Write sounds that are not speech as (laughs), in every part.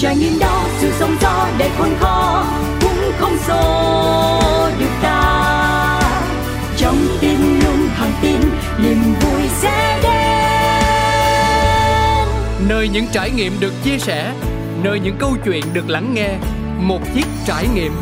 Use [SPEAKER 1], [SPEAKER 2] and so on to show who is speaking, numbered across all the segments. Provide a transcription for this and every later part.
[SPEAKER 1] trải nghiệm đó sự sống gió đầy khôn khó cũng không xô được ta. Trong tim luôn thẳng tin niềm vui sẽ đến.
[SPEAKER 2] Nơi những trải nghiệm được chia sẻ nơi những câu chuyện được lắng nghe một chiếc trải nghiệm.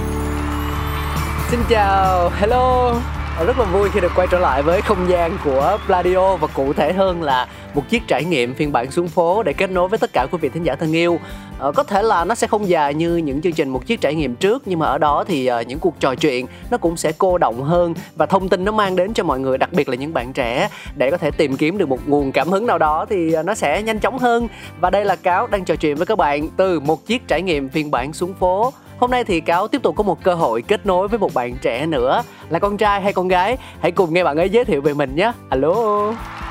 [SPEAKER 3] Xin chào, hello Ờ, rất là vui khi được quay trở lại với không gian của Pladio và cụ thể hơn là một chiếc trải nghiệm phiên bản xuống phố để kết nối với tất cả quý vị thính giả thân yêu. Ờ, có thể là nó sẽ không dài như những chương trình một chiếc trải nghiệm trước nhưng mà ở đó thì uh, những cuộc trò chuyện nó cũng sẽ cô động hơn và thông tin nó mang đến cho mọi người đặc biệt là những bạn trẻ. Để có thể tìm kiếm được một nguồn cảm hứng nào đó thì uh, nó sẽ nhanh chóng hơn. Và đây là cáo đang trò chuyện với các bạn từ một chiếc trải nghiệm phiên bản xuống phố. Hôm nay thì Cáo tiếp tục có một cơ hội kết nối với một bạn trẻ nữa. Là con trai hay con gái? Hãy cùng nghe bạn ấy giới thiệu về mình nhé. Alo.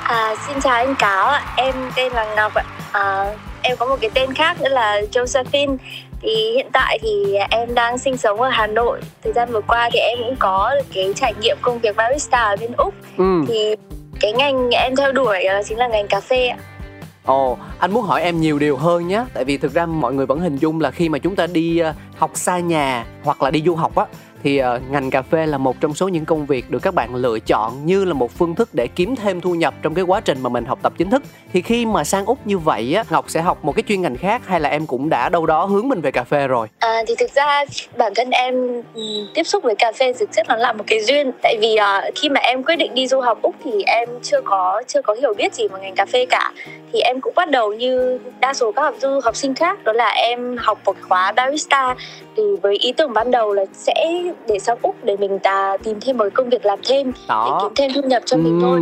[SPEAKER 4] À, Xin chào anh Cáo ạ. Em tên là Ngọc ạ. À, Em có một cái tên khác nữa là Josephine. Thì hiện tại thì em đang sinh sống ở Hà Nội. Thời gian vừa qua thì em cũng có cái trải nghiệm công việc barista ở bên úc. Ừ. thì cái ngành em theo đuổi chính là ngành cà phê ạ
[SPEAKER 3] Ồ, anh muốn hỏi em nhiều điều hơn nhé Tại vì thực ra mọi người vẫn hình dung là khi mà chúng ta đi ờ, học xa nhà hoặc là đi du học á thì uh, ngành cà phê là một trong số những công việc được các bạn lựa chọn như là một phương thức để kiếm thêm thu nhập trong cái quá trình mà mình học tập chính thức. Thì khi mà sang úc như vậy á ngọc sẽ học một cái chuyên ngành khác hay là em cũng đã đâu đó hướng mình về cà phê rồi?
[SPEAKER 4] À, thì thực ra bản thân em ừ, tiếp xúc với cà phê thực chất nó là một cái duyên. Tại vì uh, khi mà em quyết định đi du học úc thì em chưa có chưa có hiểu biết gì về ngành cà phê cả. Thì em cũng bắt đầu như đa số các học du học sinh khác đó là em học một khóa barista. Thì với ý tưởng ban đầu là sẽ để sang úc để mình ta tìm thêm một công việc làm thêm Đó. để kiếm thêm thu nhập cho ừ. mình thôi.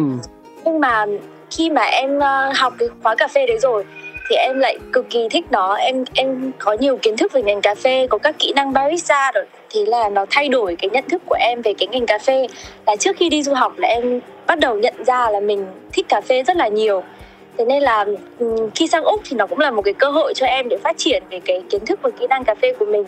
[SPEAKER 4] Nhưng mà khi mà em uh, học cái khóa cà phê đấy rồi thì em lại cực kỳ thích nó. Em em có nhiều kiến thức về ngành cà phê có các kỹ năng barista rồi. Thế là nó thay đổi cái nhận thức của em về cái ngành cà phê. Là trước khi đi du học là em bắt đầu nhận ra là mình thích cà phê rất là nhiều. Thế nên là khi sang úc thì nó cũng là một cái cơ hội cho em để phát triển về cái kiến thức và kỹ năng cà phê của mình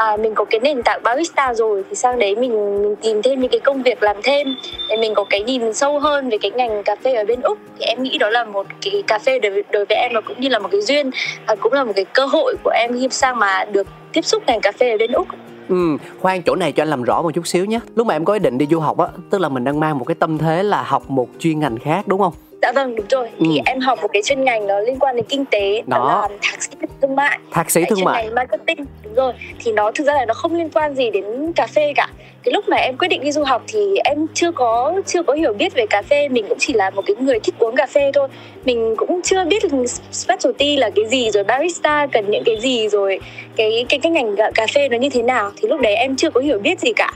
[SPEAKER 4] à, mình có cái nền tảng barista rồi thì sang đấy mình mình tìm thêm những cái công việc làm thêm để mình có cái nhìn sâu hơn về cái ngành cà phê ở bên úc thì em nghĩ đó là một cái cà phê đối, đối với em và cũng như là một cái duyên và cũng là một cái cơ hội của em khi sang mà được tiếp xúc ngành cà phê ở bên úc
[SPEAKER 3] Ừ, khoan chỗ này cho anh làm rõ một chút xíu nhé. Lúc mà em có ý định đi du học á, tức là mình đang mang một cái tâm thế là học một chuyên ngành khác đúng không?
[SPEAKER 4] Dạ vâng đúng rồi. Ừ. Thì em học một cái chuyên ngành nó liên quan đến kinh tế, đó, đó là thạc sĩ thương mại.
[SPEAKER 3] Thạc sĩ thương mại.
[SPEAKER 4] Marketing đúng rồi. Thì nó thực ra là nó không liên quan gì đến cà phê cả. Cái lúc mà em quyết định đi du học thì em chưa có chưa có hiểu biết về cà phê, mình cũng chỉ là một cái người thích uống cà phê thôi. Mình cũng chưa biết specialty là cái gì rồi barista cần những cái gì rồi cái cái cái ngành cà phê nó như thế nào thì lúc đấy em chưa có hiểu biết gì cả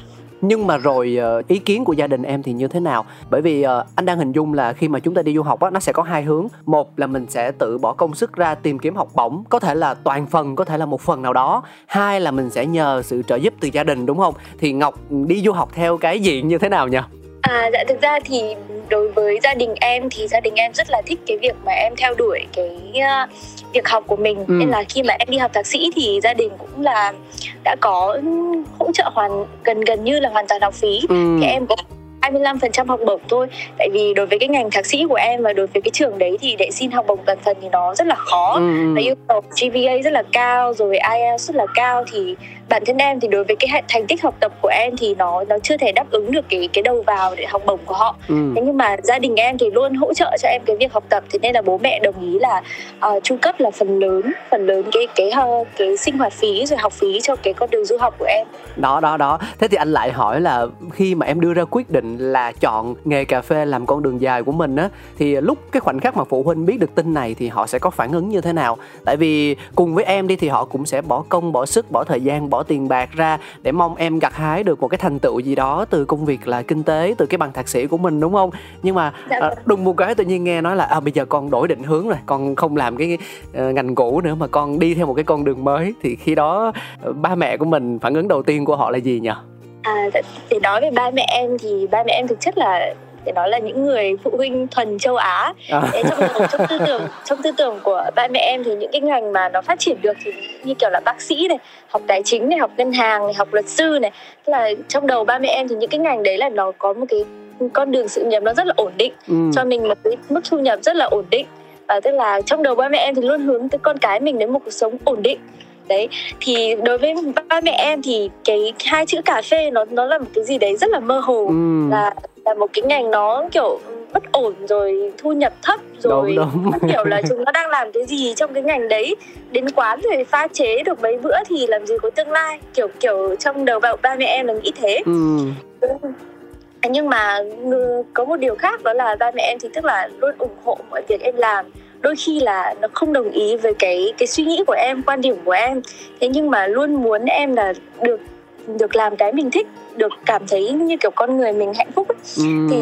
[SPEAKER 3] nhưng mà rồi ờ, ý kiến của gia đình em thì như thế nào? Bởi vì ờ, anh đang hình dung là khi mà chúng ta đi du học á, nó sẽ có hai hướng. Một là mình sẽ tự bỏ công sức ra tìm kiếm học bổng, có thể là toàn phần, có thể là một phần nào đó. Hai là mình sẽ nhờ sự trợ giúp từ gia đình, đúng không? Thì ngọc ừ, đi du học theo cái diện như thế nào nhỉ?
[SPEAKER 4] À dạ thực ra thì đối với gia đình em thì gia đình em rất là thích cái việc mà em theo đuổi cái uh, việc học của mình ừ. nên là khi mà em đi học thạc sĩ thì gia đình cũng là đã có hỗ trợ hoàn gần gần như là hoàn toàn học phí ừ. thì em có 25% học bổng thôi tại vì đối với cái ngành thạc sĩ của em và đối với cái trường đấy thì để xin học bổng toàn phần thì nó rất là khó ừ. và yêu cầu GPA rất là cao rồi IELTS rất là cao thì bản thân em thì đối với cái thành tích học tập của em thì nó nó chưa thể đáp ứng được cái cái đầu vào để học bổng của họ. Ừ. thế nhưng mà gia đình em thì luôn hỗ trợ cho em cái việc học tập thế nên là bố mẹ đồng ý là uh, chu cấp là phần lớn phần lớn cái cái cái, cái sinh hoạt phí rồi học phí cho cái con đường du học của em.
[SPEAKER 3] Đó đó đó. Thế thì anh lại hỏi là khi mà em đưa ra quyết định là chọn nghề cà phê làm con đường dài của mình á thì lúc cái khoảnh khắc mà phụ huynh biết được tin này thì họ sẽ có phản ứng như thế nào? Tại vì cùng với em đi thì họ cũng sẽ bỏ công bỏ sức bỏ thời gian bỏ tiền bạc ra để mong em gặt hái được một cái thành tựu gì đó từ công việc là kinh tế từ cái bằng thạc sĩ của mình đúng không? Nhưng mà dạ à, vâng. đùng một cái tự nhiên nghe nói là à, bây giờ con đổi định hướng rồi con không làm cái uh, ngành cũ nữa mà con đi theo một cái con đường mới. Thì khi đó uh, ba mẹ của mình phản ứng đầu tiên của họ là gì nhỉ?
[SPEAKER 4] À, dạ, để nói về ba mẹ em thì ba mẹ em thực chất là để nói là những người phụ huynh thuần châu Á. À. trong, trong tư tưởng trong tư tưởng của ba mẹ em thì những cái ngành mà nó phát triển được thì như kiểu là bác sĩ này học tài chính này học ngân hàng này học luật sư này. Tức là trong đầu ba mẹ em thì những cái ngành đấy là nó có một cái con đường sự nghiệp nó rất là ổn định. Ừ. cho mình một cái mức thu nhập rất là ổn định. Và tức là trong đầu ba mẹ em thì luôn hướng tới con cái mình đến một cuộc sống ổn định đấy thì đối với ba mẹ em thì cái hai chữ cà phê nó nó là một cái gì đấy rất là mơ hồ
[SPEAKER 3] ừ.
[SPEAKER 4] là là một cái ngành nó kiểu bất ổn rồi thu nhập thấp rồi
[SPEAKER 3] đúng, đúng.
[SPEAKER 4] kiểu là chúng nó đang làm cái gì trong cái ngành đấy đến quán rồi pha chế được mấy bữa thì làm gì có tương lai kiểu kiểu trong đầu ba, ba mẹ em là nghĩ thế
[SPEAKER 3] ừ.
[SPEAKER 4] nhưng mà có một điều khác đó là ba mẹ em thì tức là luôn ủng hộ mọi việc em làm đôi khi là nó không đồng ý với cái cái suy nghĩ của em quan điểm của em thế nhưng mà luôn muốn em là được được làm cái mình thích được cảm thấy như kiểu con người mình hạnh phúc ấy.
[SPEAKER 3] Ừ.
[SPEAKER 4] thì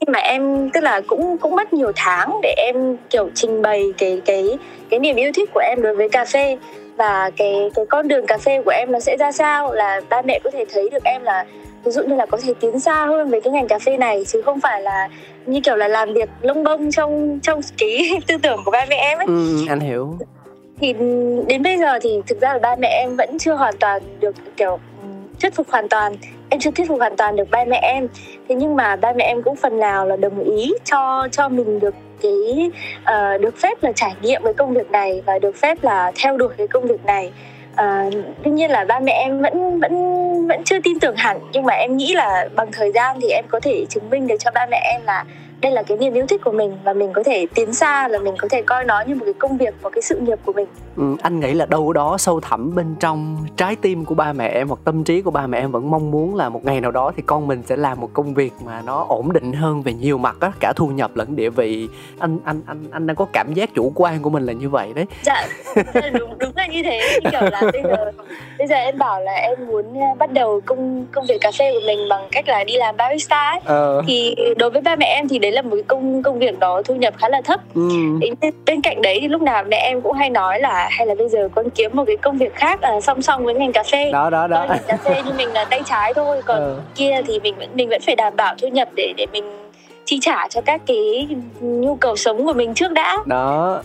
[SPEAKER 4] khi mà em tức là cũng cũng mất nhiều tháng để em kiểu trình bày cái cái cái niềm yêu thích của em đối với cà phê và cái cái con đường cà phê của em nó sẽ ra sao là ba mẹ có thể thấy được em là ví dụ như là có thể tiến xa hơn với cái ngành cà phê này chứ không phải là như kiểu là làm việc lông bông trong trong cái (laughs) tư tưởng của ba mẹ em ấy.
[SPEAKER 3] Ừ, anh hiểu.
[SPEAKER 4] Thì đến bây giờ thì thực ra là ba mẹ em vẫn chưa hoàn toàn được kiểu thuyết phục hoàn toàn. Em chưa thuyết phục hoàn toàn được ba mẹ em. Thế nhưng mà ba mẹ em cũng phần nào là đồng ý cho cho mình được cái uh, được phép là trải nghiệm cái công việc này và được phép là theo đuổi cái công việc này Ờ, tuy nhiên là ba mẹ em vẫn vẫn vẫn chưa tin tưởng hẳn. Nhưng mà em nghĩ là bằng thời gian thì em có thể chứng minh được cho ba mẹ em là đây là cái niềm yêu thích của mình và mình có thể tiến xa là mình có thể coi nó như một cái công việc và cái sự nghiệp của mình
[SPEAKER 3] ừ, anh nghĩ là đâu đó sâu thẳm bên trong trái tim của ba mẹ em hoặc tâm trí của ba mẹ em vẫn mong muốn là một ngày nào đó thì con mình sẽ làm một công việc mà nó ổn định hơn về nhiều mặt á cả thu nhập lẫn địa vị anh anh anh anh đang có cảm giác chủ quan của mình là như vậy đấy
[SPEAKER 4] dạ đúng đúng là như thế như kiểu là bây giờ bây giờ em bảo là em muốn à, bắt đầu công công việc cà phê của mình bằng cách là đi làm barista ấy. Ờ. thì đối với ba mẹ em thì đấy là một cái công công việc đó thu nhập khá là thấp. Ừ. bên cạnh đấy thì lúc nào mẹ em cũng hay nói là hay là bây giờ con kiếm một cái công việc khác à, song song với ngành cà phê.
[SPEAKER 3] Đó đó đó.
[SPEAKER 4] Ngành cà phê như mình là tay trái thôi còn ừ. kia thì mình vẫn mình vẫn phải đảm bảo thu nhập để để mình chi trả cho các cái nhu cầu sống của mình trước đã.
[SPEAKER 3] Đó.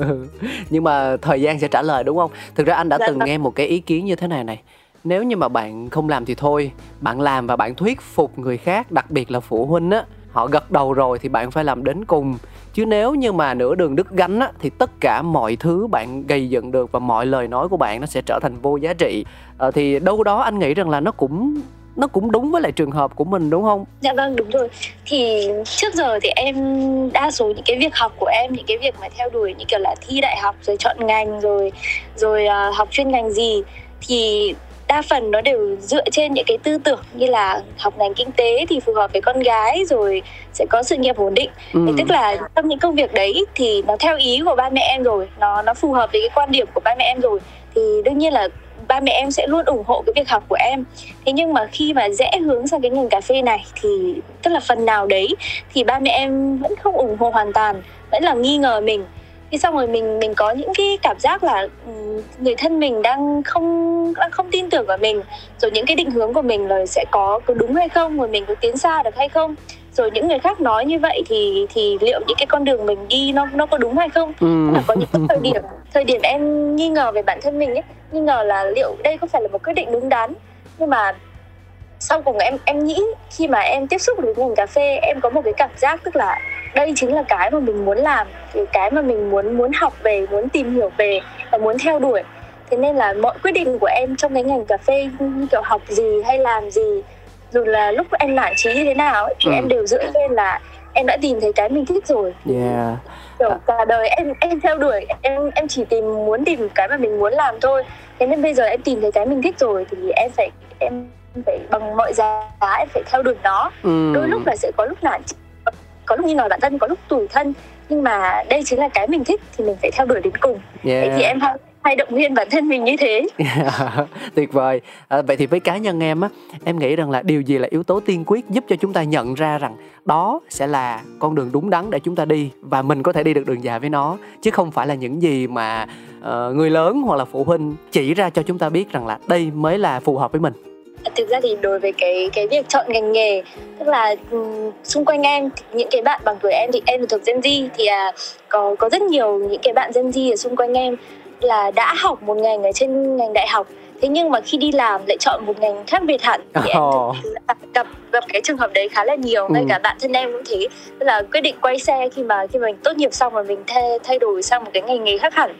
[SPEAKER 3] (laughs) Nhưng mà thời gian sẽ trả lời đúng không? Thực ra anh đã dạ, từng vâng. nghe một cái ý kiến như thế này này. Nếu như mà bạn không làm thì thôi bạn làm và bạn thuyết phục người khác đặc biệt là phụ huynh á họ gật đầu rồi thì bạn phải làm đến cùng chứ nếu như mà nửa đường đứt gánh á, thì tất cả mọi thứ bạn gây dựng được và mọi lời nói của bạn nó sẽ trở thành vô giá trị à, thì đâu đó anh nghĩ rằng là nó cũng nó cũng đúng với lại trường hợp của mình đúng không?
[SPEAKER 4] Dạ vâng đúng rồi. Thì trước giờ thì em đa số những cái việc học của em những cái việc mà theo đuổi như kiểu là thi đại học rồi chọn ngành rồi rồi uh, học chuyên ngành gì thì đa phần nó đều dựa trên những cái tư tưởng như là học ngành kinh tế thì phù hợp với con gái rồi sẽ có sự nghiệp ổn định. Ừ. thì tức là trong những công việc đấy thì nó theo ý của ba mẹ em rồi nó nó phù hợp với cái quan điểm của ba mẹ em rồi thì đương nhiên là ba mẹ em sẽ luôn ủng hộ cái việc học của em. Thế nhưng mà khi mà rẽ hướng sang cái ngành cà phê này thì tức là phần nào đấy thì ba mẹ em vẫn không ủng hộ hoàn toàn vẫn là nghi ngờ mình thì xong rồi mình mình có những cái cảm giác là ừ, người thân mình đang không đang không tin tưởng vào mình. Rồi những cái định hướng của mình là sẽ có có đúng hay không rồi mình có tiến xa được hay không. Rồi những người khác nói như vậy thì thì liệu những cái con đường mình đi nó nó có đúng hay không? Ừ. là có những thời điểm thời điểm em nghi ngờ về bản thân mình ấy nghi ngờ là liệu đây có phải là một quyết định đúng đắn. Nhưng mà sau cùng em em nghĩ khi mà em tiếp xúc với ngành cà phê em có một cái cảm giác tức là đây chính là cái mà mình muốn làm cái mà mình muốn muốn học về muốn tìm hiểu về và muốn theo đuổi thế nên là mọi quyết định của em trong cái ngành cà phê như kiểu học gì hay làm gì dù là lúc em nản trí như thế nào ấy, thì ừ. em đều dựa trên là em đã tìm thấy cái mình thích rồi
[SPEAKER 3] yeah.
[SPEAKER 4] kiểu cả đời em em theo đuổi em em chỉ tìm muốn tìm cái mà mình muốn làm thôi thế nên bây giờ em tìm thấy cái mình thích rồi thì em phải em phải bằng mọi giá em phải theo đuổi nó ừ. đôi lúc là sẽ có lúc nản có lúc nghi ngờ bản thân có lúc tủi thân. Nhưng mà đây chính là cái mình thích thì mình phải theo đuổi đến cùng. Yeah. Vậy thì em hay động viên bản thân mình như thế. (laughs)
[SPEAKER 3] Tuyệt vời. À, vậy thì với cá nhân em á em nghĩ rằng là điều gì là yếu tố tiên quyết giúp cho chúng ta nhận ra rằng đó sẽ là con đường đúng đắn để chúng ta đi và mình có thể đi được đường dài với nó chứ không phải là những gì mà uh, người lớn hoặc là phụ huynh chỉ ra cho chúng ta biết rằng là đây mới là phù hợp với mình
[SPEAKER 4] thực ra thì đối với cái cái việc chọn ngành nghề tức là um, xung quanh em những cái bạn bằng tuổi em thì em thuộc Gen Z thì à, có có rất nhiều những cái bạn Gen Z ở xung quanh em là đã học một ngành ở trên ngành đại học thế nhưng mà khi đi làm lại chọn một ngành khác biệt hẳn thì oh. em gặp gặp cái trường hợp đấy khá là nhiều ngay ừ. cả bạn thân em cũng thế tức là quyết định quay xe khi mà khi mà mình tốt nghiệp xong rồi mình thay thay đổi sang một cái ngành nghề khác hẳn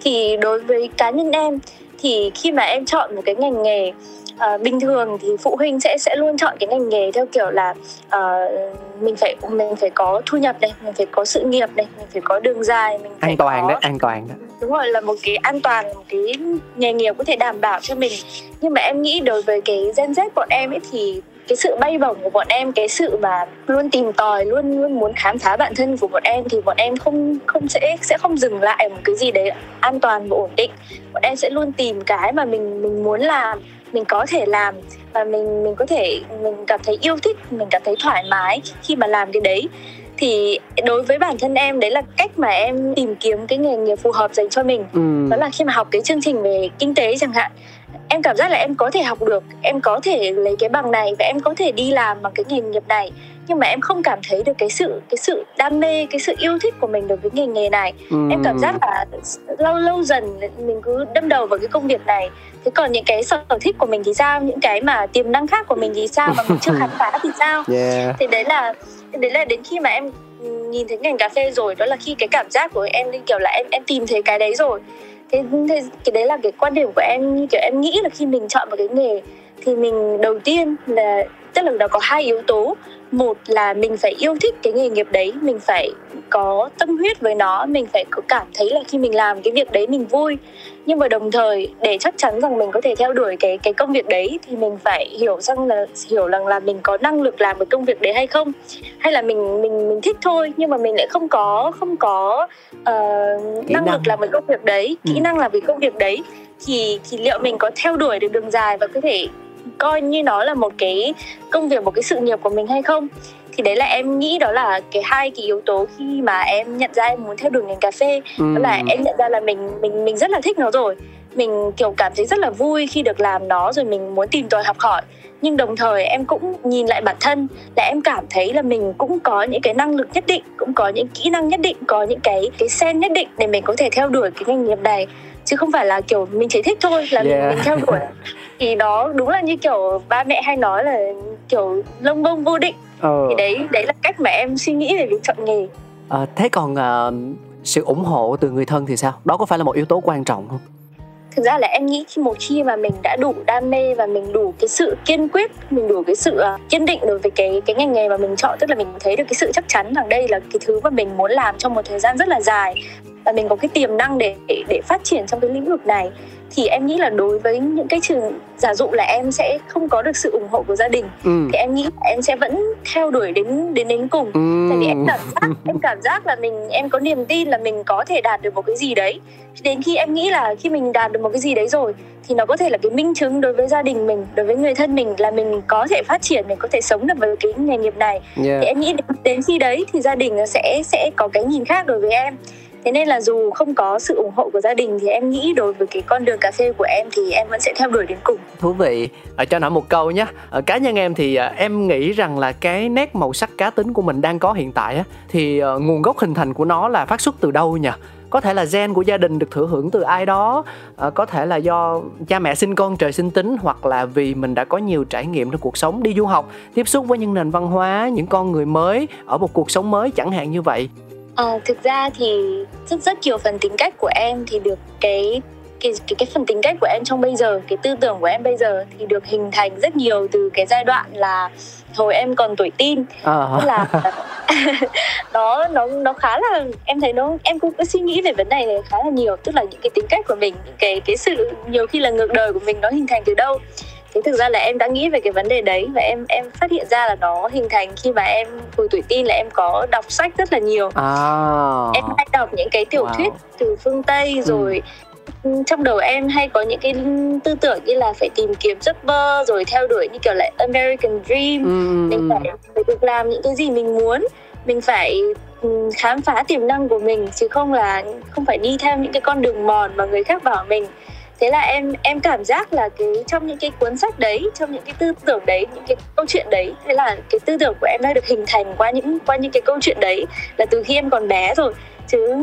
[SPEAKER 4] thì đối với cá nhân em thì khi mà em chọn một cái ngành nghề uh, bình thường thì phụ huynh sẽ sẽ luôn chọn cái ngành nghề theo kiểu là uh, mình phải mình phải có thu nhập này mình phải có sự nghiệp này mình phải có đường dài mình
[SPEAKER 3] phải an toàn
[SPEAKER 4] có...
[SPEAKER 3] đấy an toàn đó
[SPEAKER 4] đúng rồi là một cái an toàn một cái nghề nghiệp có thể đảm bảo cho mình. Nhưng mà em nghĩ đối với cái gen Z bọn em ấy thì cái sự bay bổng của bọn em cái sự mà luôn tìm tòi luôn luôn muốn khám phá bản thân của bọn em thì bọn em không không sẽ sẽ không dừng lại một cái gì đấy an toàn và ổn định. Bọn em sẽ luôn tìm cái mà mình mình muốn làm mình có thể làm và mình mình có thể mình cảm thấy yêu thích mình cảm thấy thoải mái khi mà làm cái đấy. Thì đối với bản thân em đấy là cách mà em tìm kiếm cái nghề nghiệp phù hợp dành cho mình. Ừ. đó là khi mà học cái chương trình về kinh tế chẳng hạn em cảm giác là em có thể học được em có thể lấy cái bằng này và em có thể đi làm bằng cái nghề nghiệp này. Nhưng mà em không cảm thấy được cái sự cái sự đam mê cái sự yêu thích của mình đối với nghề nghề này. Ừ. em cảm giác là lâu lâu dần mình cứ đâm đầu vào cái công việc này. Thế còn những cái sở thích của mình thì sao? Những cái mà tiềm năng khác của mình thì sao? Mà mình chưa khám phá thì sao? (laughs) Yeah. thì đấy là đấy là đến khi mà em nhìn thấy ngành cà phê rồi đó là khi cái cảm giác của em kiểu là em em tìm thấy cái đấy rồi thế, thế cái đấy là cái quan điểm của em như kiểu em nghĩ là khi mình chọn một cái nghề thì mình đầu tiên là tức là nó có hai yếu tố một là mình phải yêu thích cái nghề nghiệp đấy mình phải có tâm huyết với nó mình phải có cảm thấy là khi mình làm cái việc đấy mình vui. Nhưng mà đồng thời để chắc chắn rằng mình có thể theo đuổi cái cái công việc đấy thì mình phải hiểu rằng là hiểu rằng là mình có năng lực làm cái công việc đấy hay không. Hay là mình mình mình thích thôi nhưng mà mình lại không có không có uh, năng, năng lực làm cái công việc đấy kỹ ừ. năng làm cái công việc đấy thì thì liệu mình có theo đuổi được đường dài và có thể coi như nó là một cái công việc một cái sự nghiệp của mình hay không. Thì đấy là em nghĩ đó là cái hai cái yếu tố khi mà em nhận ra em muốn theo đuổi ngành cà phê. Ừ. đó là em nhận ra là mình mình mình rất là thích nó rồi. Mình kiểu cảm thấy rất là vui khi được làm nó rồi mình muốn tìm tòi học hỏi. Nhưng đồng thời em cũng nhìn lại bản thân là em cảm thấy là mình cũng có những cái năng lực nhất định cũng có những kỹ năng nhất định có những cái cái sen nhất định để mình có thể theo đuổi cái ngành nghiệp này. Chứ không phải là kiểu mình chỉ thích thôi là yeah. mình, mình theo đuổi (laughs) thì đó đúng là như kiểu ba mẹ hay nói là kiểu lông bông vô định. Ờ. thì đấy đấy là cách mà em suy nghĩ về việc chọn nghề.
[SPEAKER 3] À, thế còn uh, sự ủng hộ từ người thân thì sao? Đó có phải là một yếu tố quan trọng không?
[SPEAKER 4] Thực ra là em nghĩ khi một khi mà mình đã đủ đam mê và mình đủ cái sự kiên quyết mình đủ cái sự uh, kiên định đối với cái cái ngành nghề mà mình chọn tức là mình thấy được cái sự chắc chắn rằng đây là cái thứ mà mình muốn làm trong một thời gian rất là dài và mình có cái tiềm năng để để, để phát triển trong cái lĩnh vực này thì em nghĩ là đối với những cái trường giả dụ là em sẽ không có được sự ủng hộ của gia đình ừ. thì em nghĩ em sẽ vẫn theo đuổi đến đến đến cùng ừ. tại vì em cảm giác (laughs) em cảm giác là mình em có niềm tin là mình có thể đạt được một cái gì đấy đến khi em nghĩ là khi mình đạt được một cái gì đấy rồi thì nó có thể là cái minh chứng đối với gia đình mình đối với người thân mình là mình có thể phát triển mình có thể sống được với cái nghề nghiệp này yeah. thì em nghĩ đến, đến khi đấy thì gia đình sẽ sẽ có cái nhìn khác đối với em thế nên là dù không có sự ủng hộ của gia đình thì em nghĩ đối với cái con đường cà phê của em thì em vẫn sẽ theo đuổi đến cùng.
[SPEAKER 3] Thú vị. À, cho nói một câu nhé. À, cá nhân em thì à, em nghĩ rằng là cái nét màu sắc cá tính của mình đang có hiện tại á thì à, nguồn gốc hình thành của nó là phát xuất từ đâu nhỉ? Có thể là gen của gia đình được thừa hưởng từ ai đó à, có thể là do cha mẹ sinh con trời sinh tính hoặc là vì mình đã có nhiều trải nghiệm trong cuộc sống đi du học tiếp xúc với những nền văn hóa những con người mới ở một cuộc sống mới chẳng hạn như vậy.
[SPEAKER 4] À, thực ra thì rất rất nhiều phần tính cách của em thì được cái cái cái cái phần tính cách của em trong bây giờ cái tư tưởng của em bây giờ thì được hình thành rất nhiều từ cái giai đoạn là hồi em còn tuổi tin à. là (laughs) nó nó nó khá là em thấy nó em cũng có suy nghĩ về vấn đề này khá là nhiều. Tức là những cái tính cách của mình những cái cái sự nhiều khi là ngược đời của mình nó hình thành từ đâu thế thực ra là em đã nghĩ về cái vấn đề đấy và em em phát hiện ra là nó hình thành khi mà em hồi tuổi tin là em có đọc sách rất là nhiều à. em hay đọc những cái tiểu wow. thuyết từ phương tây ừ. rồi trong đầu em hay có những cái tư tưởng như là phải tìm kiếm giấc mơ rồi theo đuổi như kiểu là American Dream ừ. mình phải, phải được làm những cái gì mình muốn mình phải khám phá tiềm năng của mình chứ không là không phải đi theo những cái con đường mòn mà người khác bảo mình thế là em em cảm giác là cái, trong những cái cuốn sách đấy, trong những cái tư tưởng đấy, những cái câu chuyện đấy, thế là cái tư tưởng của em đã được hình thành qua những qua những cái câu chuyện đấy là từ khi em còn bé rồi. Chứ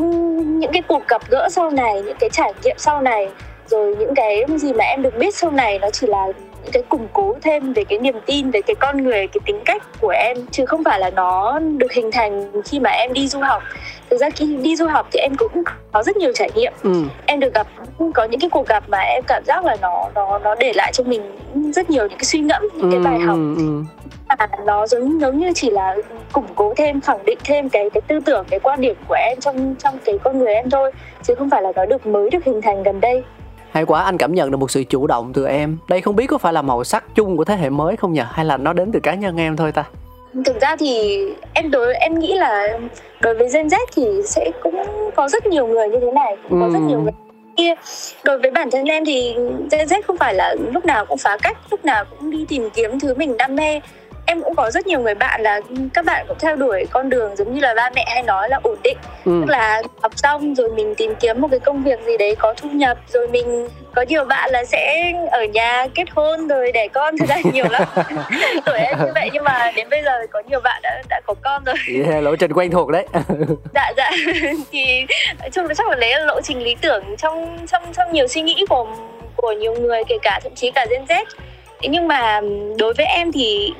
[SPEAKER 4] những cái cuộc gặp gỡ sau này, những cái trải nghiệm sau này, rồi những cái gì mà em được biết sau này nó chỉ là cái củng cố thêm về cái niềm tin về cái con người cái tính cách của em. Chứ không phải là nó được hình thành khi mà em đi du học. Thực ra khi đi du học thì em cũng có rất nhiều trải nghiệm. Ừ. em được gặp có những cái cuộc gặp mà em cảm giác là nó nó nó để lại cho mình rất nhiều những cái suy ngẫm những cái bài học. ừ, ừ. À, nó giống giống như chỉ là củng cố thêm khẳng định thêm cái cái tư tưởng cái quan điểm của em trong trong cái con người em thôi. Chứ không phải là nó được mới được hình thành gần đây
[SPEAKER 3] hay quá anh cảm nhận được một sự chủ động từ em. Đây không biết có phải là màu sắc chung của thế hệ mới không nhỉ? Hay là nó đến từ cá nhân em thôi ta?
[SPEAKER 4] Thực ra thì em đối em nghĩ là đối với Gen Z thì sẽ cũng có rất nhiều người như thế này cũng có rất nhiều người kia. Đối với bản thân em thì Gen Z không phải là lúc nào cũng phá cách lúc nào cũng đi tìm kiếm thứ mình đam mê em cũng có rất nhiều người bạn là các bạn cũng theo đuổi con đường giống như là ba mẹ hay nói là ổn định. Ừ. tức là học xong rồi mình tìm kiếm một cái công việc gì đấy có thu nhập rồi mình có nhiều bạn là sẽ ở nhà kết hôn rồi đẻ con thực ra nhiều lắm. (laughs) (laughs) Tuổi em như vậy nhưng mà đến bây giờ có nhiều bạn đã đã có con rồi.
[SPEAKER 3] Yeah, lộ trình quen thuộc đấy. (laughs)
[SPEAKER 4] Dạ dạ. Thì chung là chắc là lấy lộ trình lý tưởng trong trong trong nhiều suy nghĩ của của nhiều người kể cả thậm chí cả Gen Z nhưng mà đối với em thì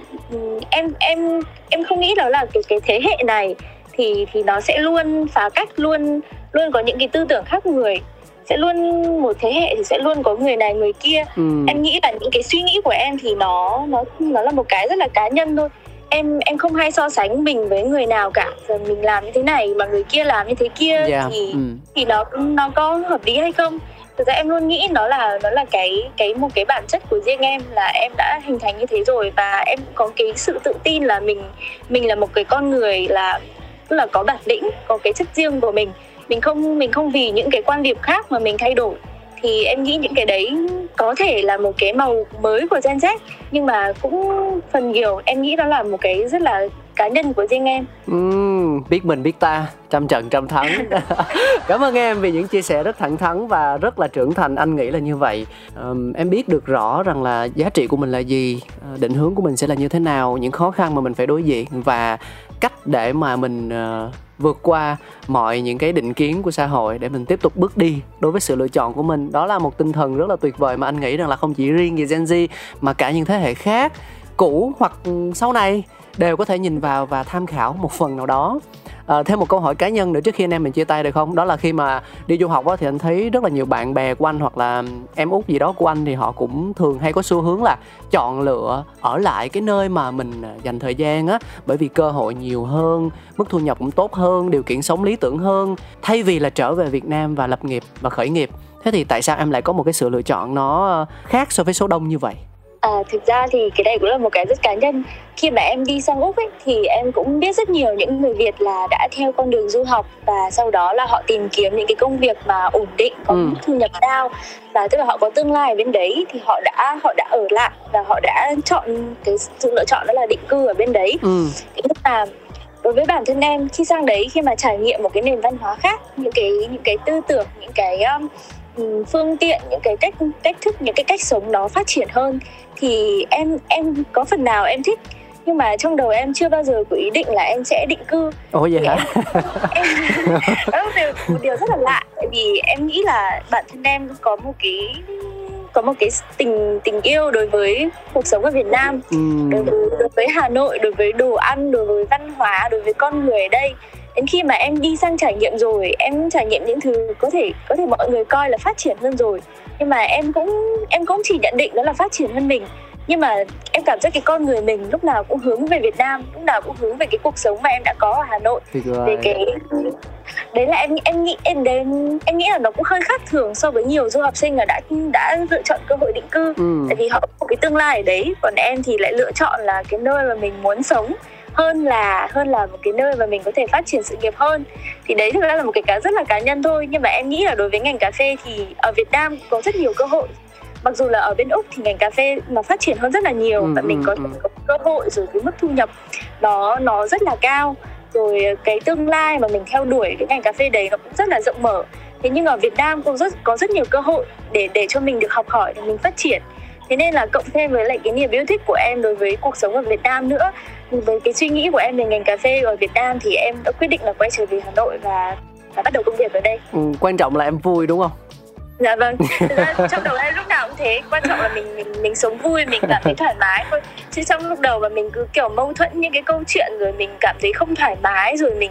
[SPEAKER 4] em em em không nghĩ đó là cái cái thế hệ này thì thì nó sẽ luôn phá cách luôn luôn có những cái tư tưởng khác người sẽ luôn một thế hệ thì sẽ luôn có người này người kia ừ. em nghĩ là những cái suy nghĩ của em thì nó nó nó là một cái rất là cá nhân thôi em em không hay so sánh mình với người nào cả rồi mình làm như thế này mà người kia làm như thế kia yeah. thì ừ. thì nó nó có hợp lý hay không thực ra em luôn nghĩ nó là nó là cái cái một cái bản chất của riêng em, là em đã hình thành như thế rồi và em có cái sự tự tin là mình mình là một cái con người là, tức là có bản lĩnh, có cái chất riêng của mình. Mình không mình không vì những cái quan điểm khác mà mình thay đổi. Thì em nghĩ những cái đấy có thể là một cái màu mới của Gen Z, nhưng mà cũng phần nhiều em nghĩ đó là một cái rất là cá nhân của riêng em.
[SPEAKER 3] Uhm, biết mình biết ta trăm trận trăm thắng. (laughs) (laughs) Cảm ơn em vì những chia sẻ rất thẳng thắn và rất là trưởng thành anh nghĩ là như vậy. Um, em biết được rõ rằng là giá trị của mình là gì ờ, định hướng của mình sẽ là như thế nào những khó khăn mà mình phải đối diện và cách để mà mình uh, vượt qua mọi những cái định kiến của xã hội để mình tiếp tục bước đi đối với sự lựa chọn của mình. Đó là một tinh thần rất là tuyệt vời mà anh nghĩ rằng là không chỉ riêng về Gen Z mà cả những thế hệ khác cũ hoặc sau này đều có thể nhìn vào và tham khảo một phần nào đó. À, thêm một câu hỏi cá nhân nữa trước khi anh em mình chia tay được không? Đó là khi mà đi du học á, thì anh thấy rất là nhiều bạn bè của anh hoặc là em út gì đó của anh thì họ cũng thường hay có xu hướng là chọn lựa ở lại cái nơi mà mình à, dành thời gian á. Bởi vì cơ hội nhiều hơn mức thu nhập cũng tốt hơn điều kiện sống lý tưởng hơn. Thay vì là trở về việt nam và lập nghiệp và khởi nghiệp thế thì tại sao em lại có một cái sự lựa chọn nó ờ, khác so với số đông như vậy?
[SPEAKER 4] À, thực ra thì cái này cũng là một cái rất cá nhân khi mà em đi sang úc ấy thì em cũng biết rất nhiều những người việt là đã theo con đường du học và sau đó là họ tìm kiếm những cái công việc mà ổn định có ừ. thu nhập cao và tức là họ có tương lai ở bên đấy thì họ đã họ đã ở lại và họ đã chọn cái sự lựa chọn đó là định cư ở bên đấy ừ. nhưng mà đối với bản thân em khi sang đấy khi mà trải nghiệm một cái nền văn hóa khác những cái những cái tư tưởng những cái um, phương tiện những cái cách cách thức những cái cách sống nó phát triển hơn thì em em có phần nào em thích. Nhưng mà trong đầu em chưa bao giờ có ý định là em sẽ định cư.
[SPEAKER 3] Ồ vậy hả?
[SPEAKER 4] em, (laughs) đó là một điều rất là lạ. Tại vì em nghĩ là bản thân em có một cái có một cái tình tình yêu đối với cuộc sống ở Việt Nam. Ừ. đối, với, đối với Hà Nội đối với đồ ăn đối với văn hóa đối với con người ở đây đến khi mà em đi sang trải nghiệm rồi em trải nghiệm những thứ có thể có thể mọi người coi là phát triển hơn rồi. Nhưng mà em cũng em cũng chỉ nhận định đó là phát triển hơn mình. Nhưng mà em cảm giác cái con người mình lúc nào cũng hướng về Việt Nam lúc nào cũng hướng về cái cuộc sống mà em đã có ở Hà Nội. Về cái đấy là em em nghĩ em đến em nghĩ là nó cũng hơi khác thường so với nhiều du học sinh là đã đã lựa chọn cơ hội định cư. Ừ. tại vì họ có cái tương lai ở đấy còn em thì lại lựa chọn là cái nơi mà mình muốn sống hơn là hơn là một cái nơi mà mình có thể phát triển sự nghiệp hơn. Thì đấy thực ra là một cái cá rất là cá nhân thôi. Nhưng mà em nghĩ là đối với ngành cà phê thì ở Việt Nam có rất nhiều cơ hội. Mặc dù là ở bên úc thì ngành cà phê nó phát triển hơn rất là nhiều ừ, và mình ừ, có, ừ. có cơ hội rồi cái mức thu nhập nó nó rất là cao. Rồi cái tương lai mà mình theo đuổi cái ngành cà phê đấy nó cũng rất là rộng mở. Thế nhưng ở Việt Nam cũng rất có rất nhiều cơ hội để để cho mình được học hỏi để mình phát triển. Thế nên là cộng thêm với lại cái niềm yêu thích của em đối với cuộc sống ở Việt Nam nữa với cái suy nghĩ của em về ngành cà phê ở Việt Nam thì em đã quyết định là quay trở về Hà Nội và và bắt đầu công việc ở đây.
[SPEAKER 3] Ừ, quan trọng là em vui đúng không?
[SPEAKER 4] Dạ vâng. Trong đầu em lúc nào cũng thế. Quan trọng là mình mình mình sống vui mình cảm thấy thoải mái thôi. Chứ trong lúc đầu mà mình cứ kiểu mâu thuẫn những cái câu chuyện rồi mình cảm thấy không thoải mái rồi mình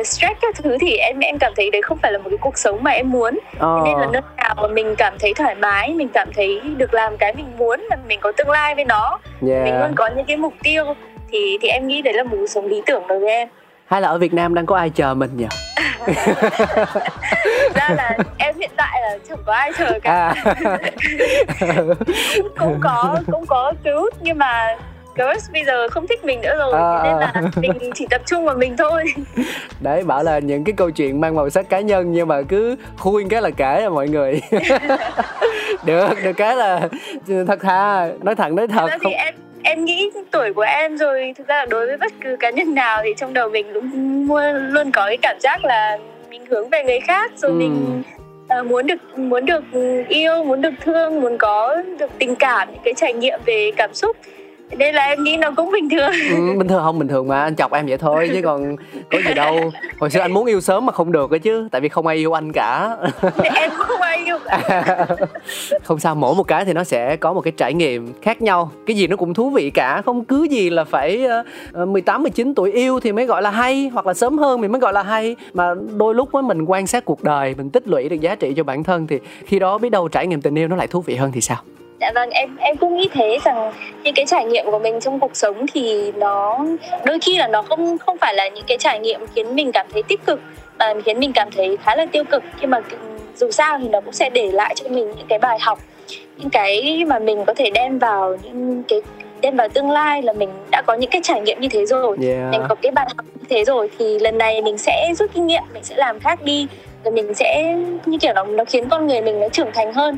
[SPEAKER 4] uh, stress các thứ thì em em cảm thấy đấy không phải là một cái cuộc sống mà em muốn.
[SPEAKER 3] Ờ.
[SPEAKER 4] Thế nên là nơi nào mà mình cảm thấy thoải mái mình cảm thấy được làm cái mình muốn là mình có tương lai với nó.
[SPEAKER 3] Yeah.
[SPEAKER 4] mình luôn có những cái mục tiêu thì thì em nghĩ đấy là một cuộc sống lý tưởng đối với em.
[SPEAKER 3] Hay là ở Việt Nam đang có ai chờ mình nhỉ? (laughs)
[SPEAKER 4] ra là em hiện tại là chẳng có ai chờ cả. À. cũng, có cũng có cứu nhưng mà girls bây giờ không thích mình nữa rồi à, nên là mình chỉ tập trung vào mình thôi. (laughs)
[SPEAKER 3] Đấy bảo là những cái câu chuyện mang màu sắc cá nhân nhưng mà cứ khui cái là kể mọi người. (laughs) Được được cái là thật thà nói thẳng nói thật.
[SPEAKER 4] Không... thì em em nghĩ tuổi của em rồi thực ra là đối với bất cứ cá nhân nào thì trong đầu mình luôn luôn có cái cảm giác là mình hướng về người khác rồi ừ. mình uh, muốn được muốn được yêu muốn được thương muốn có được tình cảm những cái trải nghiệm về cảm xúc nên là em nghĩ nó cũng bình thường.
[SPEAKER 3] Ừ, bình thường không bình thường mà anh chọc em vậy thôi chứ còn có gì đâu. Hồi xưa anh muốn yêu sớm mà không được ấy chứ tại vì không ai yêu anh cả. (laughs)
[SPEAKER 4] Em cũng không ai yêu cả. (laughs)
[SPEAKER 3] không sao mỗi một cái thì nó sẽ có một cái trải nghiệm khác nhau. Cái gì nó cũng thú vị cả không cứ gì là phải uh, 18 19 tuổi yêu thì mới gọi là hay hoặc là sớm hơn thì mới gọi là hay. Mà đôi lúc với mình quan sát cuộc đời mình tích lũy được giá trị cho bản thân thì khi đó biết đâu trải nghiệm tình yêu nó lại thú vị hơn thì sao
[SPEAKER 4] Dạ vâng, em em cũng nghĩ thế rằng những cái trải nghiệm của mình trong cuộc sống thì nó đôi khi là nó không không phải là những cái trải nghiệm khiến mình cảm thấy tích cực mà khiến mình cảm thấy khá là tiêu cực. Nhưng mà dù sao thì nó cũng sẽ để lại cho mình những cái bài học những cái mà mình có thể đem vào những cái đem vào tương lai là mình đã có những cái trải nghiệm như thế rồi. Yeah. mình có cái bài học như thế rồi thì lần này mình sẽ rút kinh nghiệm mình sẽ làm khác đi. Rồi mình sẽ như kiểu nó nó khiến con người mình nó trưởng thành hơn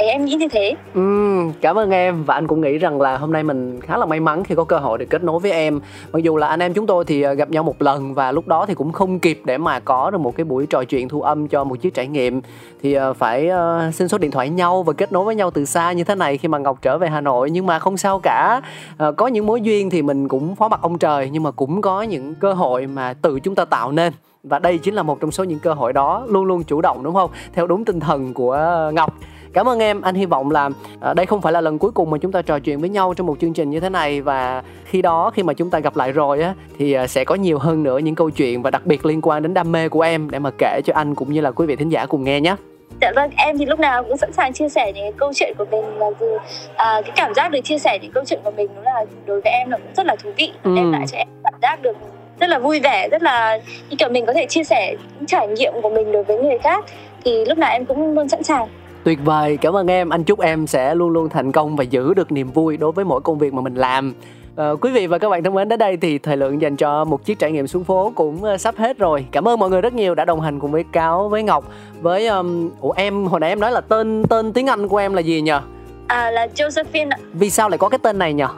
[SPEAKER 4] Đấy, em nghĩ như thế.
[SPEAKER 3] Ừ, cảm ơn em và anh cũng nghĩ rằng là hôm nay mình khá là may mắn khi có cơ hội được kết nối với em. Mặc dù là anh em chúng tôi thì à, gặp nhau một lần và lúc đó thì cũng không kịp để mà có được một cái buổi trò chuyện thu âm cho một chiếc trải nghiệm thì à, phải uh, xin số điện thoại nhau và kết nối với nhau từ xa như thế này khi mà Ngọc trở về Hà Nội nhưng mà không sao cả. Uh, có những mối duyên thì mình cũng phó mặt ông trời nhưng mà cũng có những cơ hội mà tự chúng ta tạo nên và đây chính là một trong số những cơ hội đó luôn luôn chủ động đúng không theo đúng tinh thần của ngọc cảm ơn em. Anh hy vọng là uh, đây không phải là lần cuối cùng mà chúng ta trò chuyện với nhau trong một chương trình như thế này. Và khi đó khi mà chúng ta gặp lại rồi á thì uh, sẽ có nhiều hơn nữa những câu chuyện và đặc biệt liên quan đến đam mê của em để mà kể cho anh cũng như là quý vị thính giả cùng nghe nhé.
[SPEAKER 4] Dạ vâng, em thì lúc nào cũng sẵn sàng chia sẻ những cái câu chuyện của mình và từ à, cái cảm giác được chia sẻ những câu chuyện của mình nó là đối với em là cũng rất là thú vị, ừ. đem lại cho em cảm giác được rất là vui vẻ, rất là như kiểu mình có thể chia sẻ những trải nghiệm của mình đối với người khác. Thì lúc nào em cũng luôn sẵn sàng.
[SPEAKER 3] Tuyệt vời, cảm ơn em. Anh chúc em sẽ luôn luôn thành công và giữ được niềm vui đối với mỗi công việc mà mình làm. À, quý vị và các bạn thân mến đến đây thì thời lượng dành cho một chiếc trải nghiệm xuống phố cũng uh, sắp hết rồi cảm ơn mọi người rất nhiều đã đồng hành cùng với cáo với ngọc với um, ủa em hồi nãy em nói là tên tên tiếng anh của em là gì nhờ
[SPEAKER 4] à là josephine
[SPEAKER 3] vì sao lại có cái tên này nhờ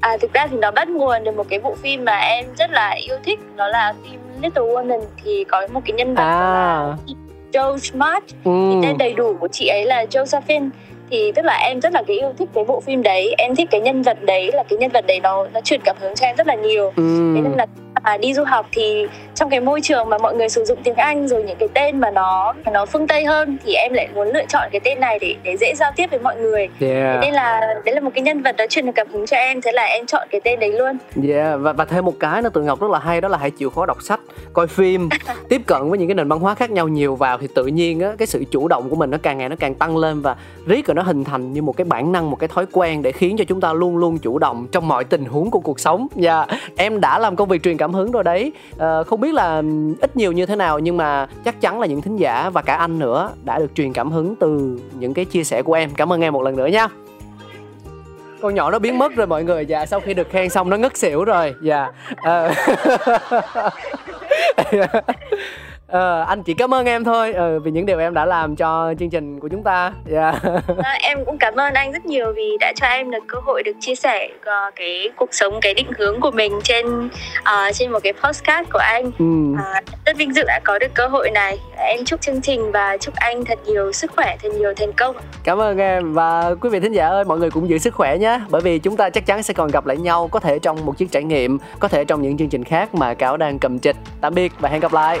[SPEAKER 4] à thực ra thì nó bắt nguồn từ một cái bộ phim mà em rất là yêu thích đó là phim Little Women thì có một cái nhân vật à. là Joe Smart ừ. thì tên đầy đủ của chị ấy là Josephine thì tức là em rất là cái yêu thích cái bộ phim đấy em thích cái nhân vật đấy là cái nhân vật đấy nó nó truyền cảm hứng cho em rất là nhiều ừ. thế nên là à, đi du học thì trong cái môi trường mà mọi người sử dụng tiếng Anh rồi những cái tên mà nó nó phương Tây hơn thì em lại muốn lựa chọn cái tên này để để dễ giao tiếp với mọi người yeah. thế nên là đấy là một cái nhân vật đã truyền được cảm hứng cho em thế là em chọn cái tên đấy luôn
[SPEAKER 3] yeah và và thêm một cái nữa từ ngọc rất là hay đó là hãy chịu khó đọc sách coi phim (laughs) tiếp cận với những cái nền văn hóa khác nhau nhiều vào thì tự nhiên á cái sự chủ động của mình nó càng ngày nó càng tăng lên và riết rồi nó hình thành như một cái bản năng một cái thói quen để khiến cho chúng ta luôn luôn chủ động trong mọi tình huống của cuộc sống và yeah. em đã làm công việc truyền cảm hứng rồi đấy. À, không biết là ít nhiều như thế nào nhưng mà chắc chắn là những thính giả và cả anh nữa đã được truyền cảm hứng từ những cái chia sẻ của em. Cảm ơn em một lần nữa nha. Con nhỏ nó biến mất rồi mọi người. Dạ sau khi được khen xong nó ngất xỉu rồi. Dạ. À. (laughs) Ờ, anh chỉ cảm ơn em thôi ừ, vì những điều em đã làm cho chương trình của chúng ta. Yeah.
[SPEAKER 4] Dạ. À, em cũng cảm ơn anh rất nhiều vì đã cho em được cơ hội được chia sẻ uh, cái cuộc sống, cái định hướng của mình trên uh, trên một cái postcard của anh. Ừ. Uh, rất vinh dự đã có được cơ hội này. Em chúc chương trình và chúc anh thật nhiều sức khỏe, thật nhiều thành công.
[SPEAKER 3] Cảm ơn em và quý vị thính giả ơi, mọi người cũng giữ sức khỏe nhé. Bởi vì chúng ta chắc chắn sẽ còn gặp lại nhau, có thể trong một chiếc trải nghiệm, có thể trong những chương trình khác mà cáo đang cầm trịch. Tạm biệt và hẹn gặp lại.